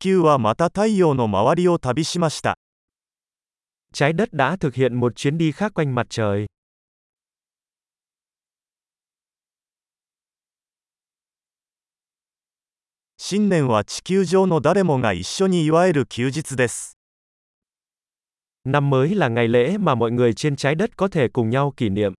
球はまた太陽の周りを旅しました。 Trái đất đã thực hiện một chuyến đi khác quanh mặt trời. 新年は地球上の誰もが一緒に祝える休日です。 Năm mới là ngày lễ mà mọi người trên trái đất có thể cùng nhau kỷ niệm.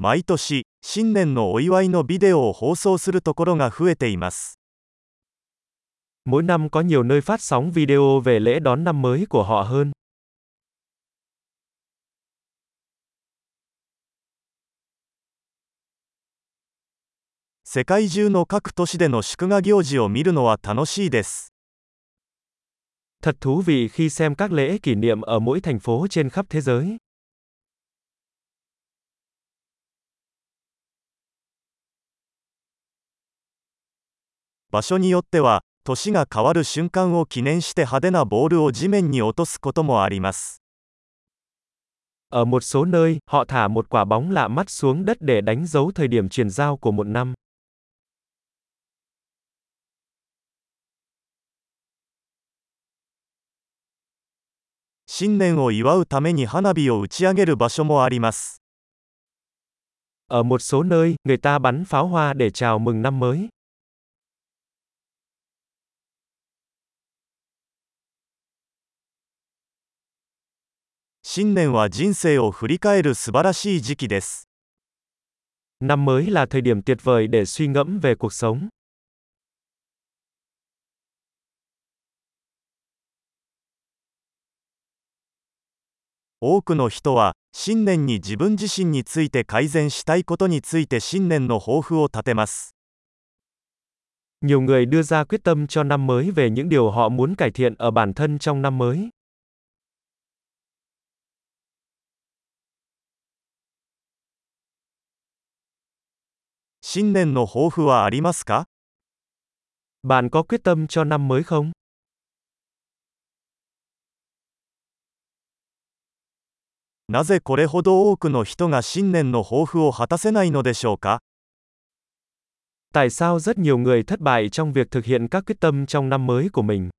毎年、新年のお祝いのビデオを放送するところが増えています。 Mỗi năm có nhiều nơi phát sóng video về lễ đón năm mới của họ hơn. 世界中の各都市での祝賀行事を見るのは楽しいです。 Thật thú vị khi xem các lễ kỷ niệm ở mỗi thành phố trên khắp thế giới. 場所によっては、年が変わる瞬間を記念して派手なボールを地面に落とすこともあります。 Ở một số nơi, họ thả một quả bóng lạ mắt xuống đất để đánh dấu thời điểm chuyển giao của một năm. 新年を祝うために花火を打ち上げる場所もあります。 Ở một số nơi, người ta bắn pháo hoa để chào mừng năm mới. 新年は人生を振り返る素晴らしい時期です。 Năm mới là thời điểm tuyệt vời để suy ngẫm về cuộc sống. 多くの人は、新年に自分自身について改善したいことについて新年の抱負を立てます。 Nhiều người đưa ra quyết tâm cho năm mới về những điều họ muốn cải thiện ở bản thân trong năm mới. 新年の抱負はありますか Bạn có quyết tâm cho năm mới không? なぜこれほど多くの人が新年の抱負を果たせないのでしょうか Tại sao rất nhiều người thất bại trong việc thực hiện các quyết tâm trong năm mới của mình?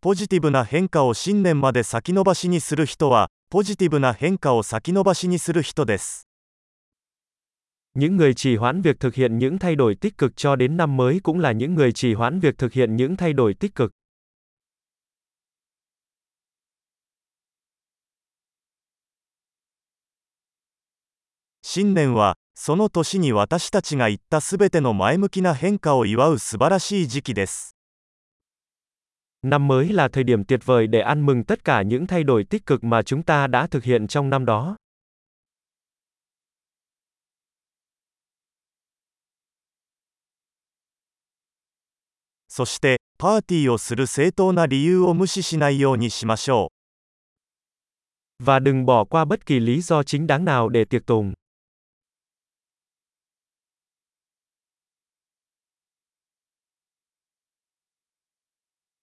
ポジティブな変化を新年まで先延ばしにする人は、ポジティブな変化を先延ばしにする人です。Những người trì hoãn việc thực hiện những thay đổi tích cực cho đến năm mới cũng là những người trì hoãn việc thực hiện những thay đổi tích cực. 新年は、その年に私たちが言ったすべての前向きな変化を祝う素晴らしい時期です。Năm mới là thời điểm tuyệt vời để ăn mừng tất cả những thay đổi tích cực mà chúng ta đã thực hiện trong năm đó. そして、パーティーをする正当な理由を無視しないようにしましょう。 Và đừng bỏ qua bất kỳ lý do chính đáng nào để tiệc tùng.